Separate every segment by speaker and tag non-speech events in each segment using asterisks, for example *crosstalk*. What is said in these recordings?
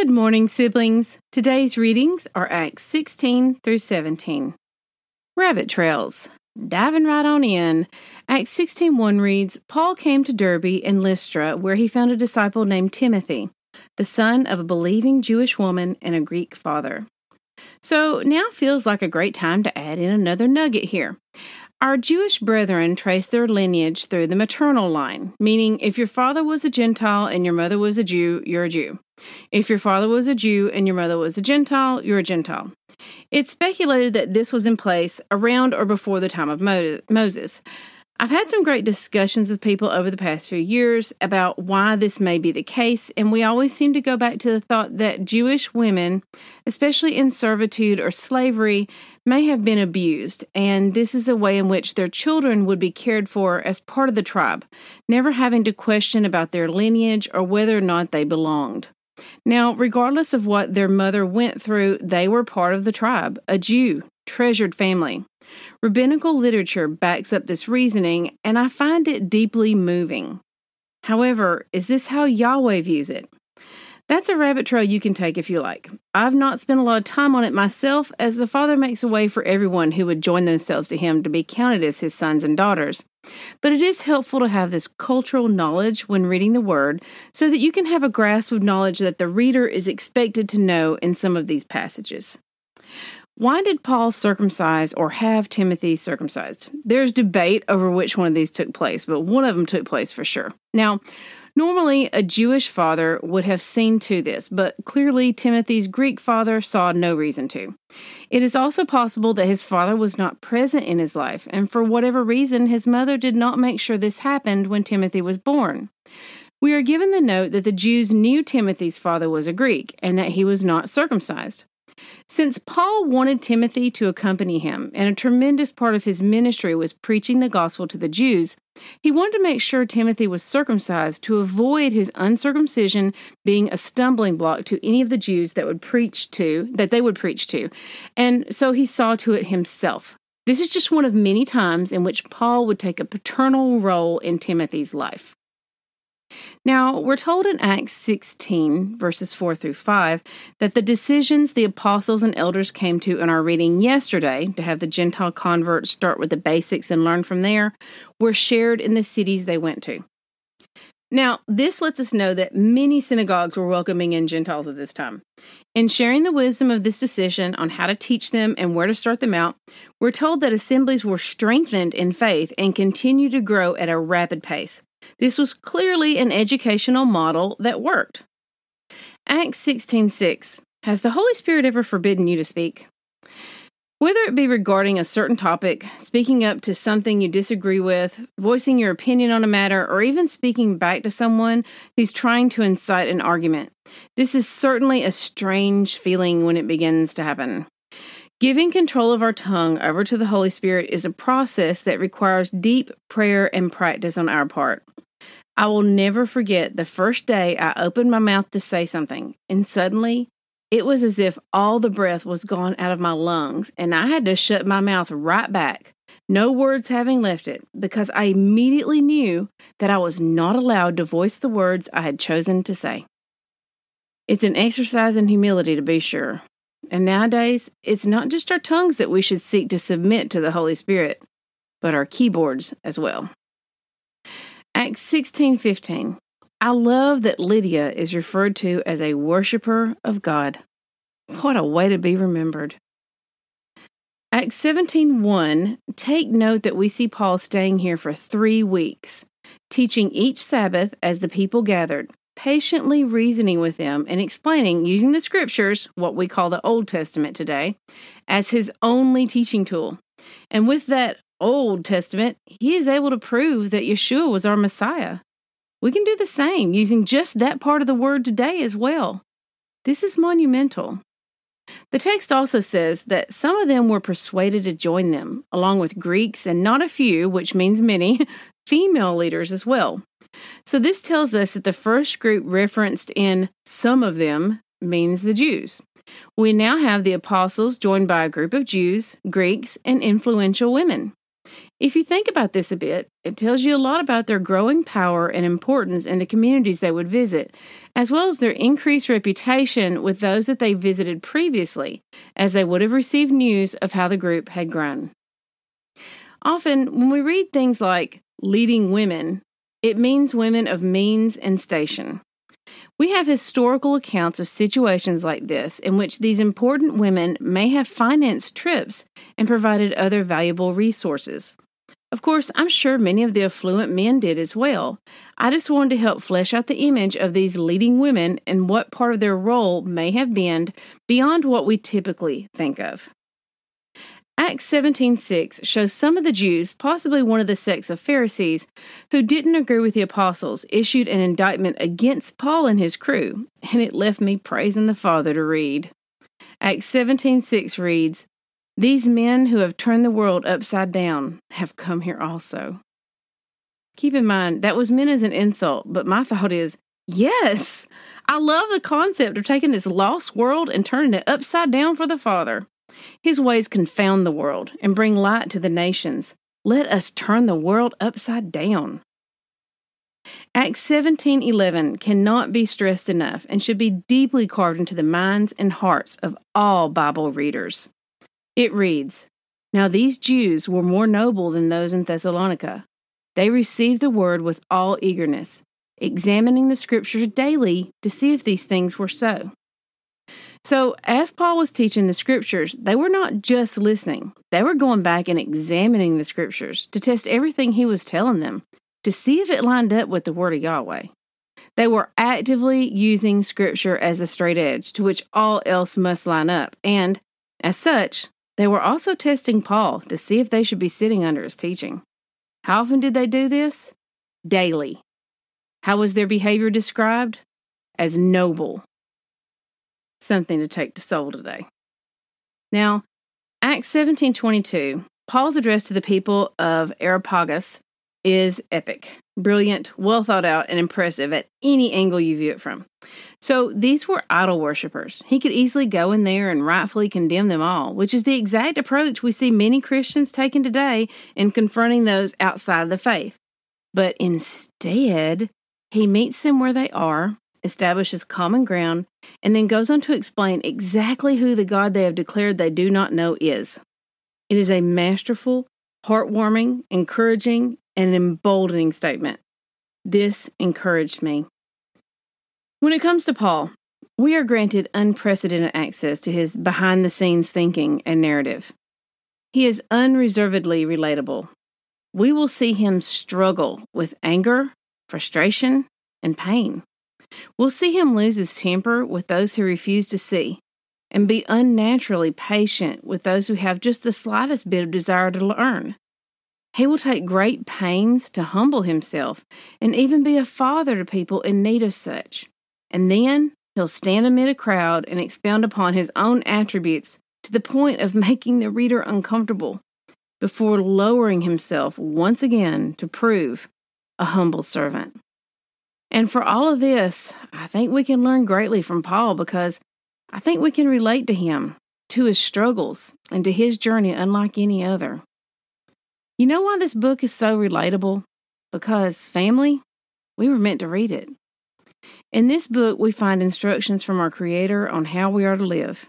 Speaker 1: Good morning, siblings. Today's readings are Acts 16 through 17. Rabbit Trails. Diving right on in, Acts 16:1 reads, Paul came to Derbe and Lystra, where he found a disciple named Timothy, the son of a believing Jewish woman and a Greek father. So now feels like a great time to add in another nugget here. Our Jewish brethren trace their lineage through the maternal line, meaning if your father was a Gentile and your mother was a Jew, you're a Jew. If your father was a Jew and your mother was a Gentile, you're a Gentile. It's speculated that this was in place around or before the time of Moses. I've had some great discussions with people over the past few years about why this may be the case, and we always seem to go back to the thought that Jewish women, especially in servitude or slavery, may have been abused, and this is a way in which their children would be cared for as part of the tribe, never having to question about their lineage or whether or not they belonged. Now, regardless of what their mother went through, they were part of the tribe, a Jew, treasured family. Rabbinical literature backs up this reasoning, and I find it deeply moving. However, is this how Yahweh views it? That's a rabbit trail you can take if you like. I've not spent a lot of time on it myself, as the Father makes a way for everyone who would join themselves to Him to be counted as His sons and daughters. But it is helpful to have this cultural knowledge when reading the Word so that you can have a grasp of knowledge that the reader is expected to know in some of these passages. Why did Paul circumcise or have Timothy circumcised? There's debate over which one of these took place, but one of them took place for sure. Now, normally a Jewish father would have seen to this, but clearly Timothy's Greek father saw no reason to. It is also possible that his father was not present in his life, and for whatever reason, his mother did not make sure this happened when Timothy was born. We are given the note that the Jews knew Timothy's father was a Greek and that he was not circumcised. Since Paul wanted Timothy to accompany him, and a tremendous part of his ministry was preaching the gospel to the Jews, he wanted to make sure Timothy was circumcised to avoid his uncircumcision being a stumbling block to any of the Jews that would preach to that they would preach to. And so he saw to it himself. This is just one of many times in which Paul would take a paternal role in Timothy's life. Now, we're told in Acts 16, verses 4 through 5, that the decisions the apostles and elders came to in our reading yesterday to have the Gentile converts start with the basics and learn from there were shared in the cities they went to. Now, this lets us know that many synagogues were welcoming in Gentiles at this time. In sharing the wisdom of this decision on how to teach them and where to start them out, we're told that assemblies were strengthened in faith and continue to grow at a rapid pace. This was clearly an educational model that worked. Acts 16:6 Has the Holy Spirit ever forbidden you to speak? Whether it be regarding a certain topic, speaking up to something you disagree with, voicing your opinion on a matter, or even speaking back to someone who's trying to incite an argument, this is certainly a strange feeling when it begins to happen. Giving control of our tongue over to the Holy Spirit is a process that requires deep prayer and practice on our part. I will never forget the first day I opened my mouth to say something, and suddenly it was as if all the breath was gone out of my lungs, and I had to shut my mouth right back, no words having left it, because I immediately knew that I was not allowed to voice the words I had chosen to say. It's an exercise in humility, to be sure. And nowadays, it's not just our tongues that we should seek to submit to the Holy Spirit, but our keyboards as well. Acts 16:15. I love that Lydia is referred to as a worshiper of God. What a way to be remembered. Acts 17:1, take note that we see Paul staying here for 3 weeks, teaching each Sabbath as the people gathered, patiently reasoning with them and explaining using the scriptures, what we call the Old Testament today, as his only teaching tool. And with that Old Testament, he is able to prove that Yeshua was our Messiah. We can do the same using just that part of the word today as well. This is monumental. The text also says that some of them were persuaded to join them, along with Greeks and not a few, which means many, *laughs* female leaders as well. So this tells us that the first group referenced in some of them means the Jews. We now have the apostles joined by a group of Jews, Greeks, and influential women. If you think about this a bit, it tells you a lot about their growing power and importance in the communities they would visit, as well as their increased reputation with those that they visited previously, as they would have received news of how the group had grown. Often, when we read things like leading women, it means women of means and station. We have historical accounts of situations like this in which these important women may have financed trips and provided other valuable resources. Of course, I'm sure many of the affluent men did as well. I just wanted to help flesh out the image of these leading women and what part of their role may have been beyond what we typically think of. Acts 17:6 shows some of the Jews, possibly one of the sects of Pharisees, who didn't agree with the apostles, issued an indictment against Paul and his crew, and it left me praising the Father to read. Acts 17:6 reads, "These men who have turned the world upside down have come here also." Keep in mind that was meant as an insult, but my thought is, yes, I love the concept of taking this lost world and turning it upside down for the Father. His ways confound the world and bring light to the nations. Let us turn the world upside down. Acts 17:11 cannot be stressed enough and should be deeply carved into the minds and hearts of all Bible readers. It reads, Now these Jews were more noble than those in Thessalonica. They received the word with all eagerness, examining the scriptures daily to see if these things were so. So, as Paul was teaching the scriptures, they were not just listening, they were going back and examining the scriptures to test everything he was telling them to see if it lined up with the word of Yahweh. They were actively using scripture as a straight edge to which all else must line up, and as such, they were also testing Paul to see if they should be sitting under his teaching. How often did they do this? Daily. How was their behavior described? As noble something to take to soul today. Now, Acts 17:22, Paul's address to the people of Areopagus is epic, brilliant, well thought out, and impressive at any angle you view it from. So these were idol worshippers. He could easily go in there and rightfully condemn them all, which is the exact approach we see many Christians taking today in confronting those outside of the faith. But instead, he meets them where they are establishes common ground, and then goes on to explain exactly who the God they have declared they do not know is. It is a masterful, heartwarming, encouraging, and emboldening statement. This encouraged me. When it comes to Paul, we are granted unprecedented access to his behind the scenes thinking and narrative. He is unreservedly relatable. We will see him struggle with anger, frustration, and pain. We'll see him lose his temper with those who refuse to see, and be unnaturally patient with those who have just the slightest bit of desire to learn. He will take great pains to humble himself and even be a father to people in need of such. And then he'll stand amid a crowd and expound upon his own attributes to the point of making the reader uncomfortable before lowering himself once again to prove a humble servant. And for all of this, I think we can learn greatly from Paul because I think we can relate to him, to his struggles, and to his journey unlike any other. You know why this book is so relatable? Because, family, we were meant to read it. In this book, we find instructions from our Creator on how we are to live.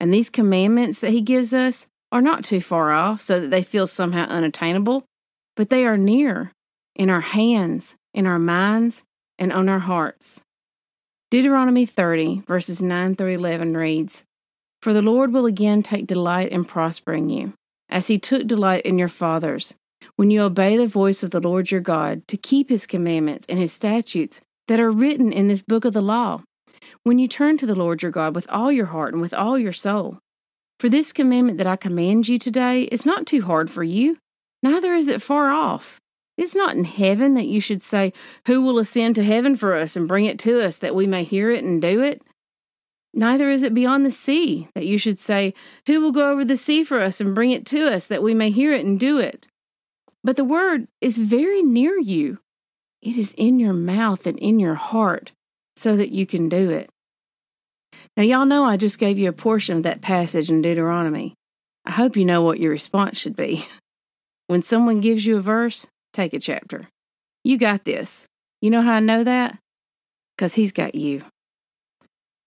Speaker 1: And these commandments that He gives us are not too far off so that they feel somehow unattainable, but they are near, in our hands, in our minds, and on our hearts. Deuteronomy 30, verses 9 through 11 reads For the Lord will again take delight in prospering you, as he took delight in your fathers, when you obey the voice of the Lord your God to keep his commandments and his statutes that are written in this book of the law, when you turn to the Lord your God with all your heart and with all your soul. For this commandment that I command you today is not too hard for you, neither is it far off. It's not in heaven that you should say, Who will ascend to heaven for us and bring it to us that we may hear it and do it? Neither is it beyond the sea that you should say, Who will go over the sea for us and bring it to us that we may hear it and do it? But the word is very near you. It is in your mouth and in your heart so that you can do it. Now, y'all know I just gave you a portion of that passage in Deuteronomy. I hope you know what your response should be. *laughs* When someone gives you a verse, take a chapter. You got this. You know how I know that? Because He's got you.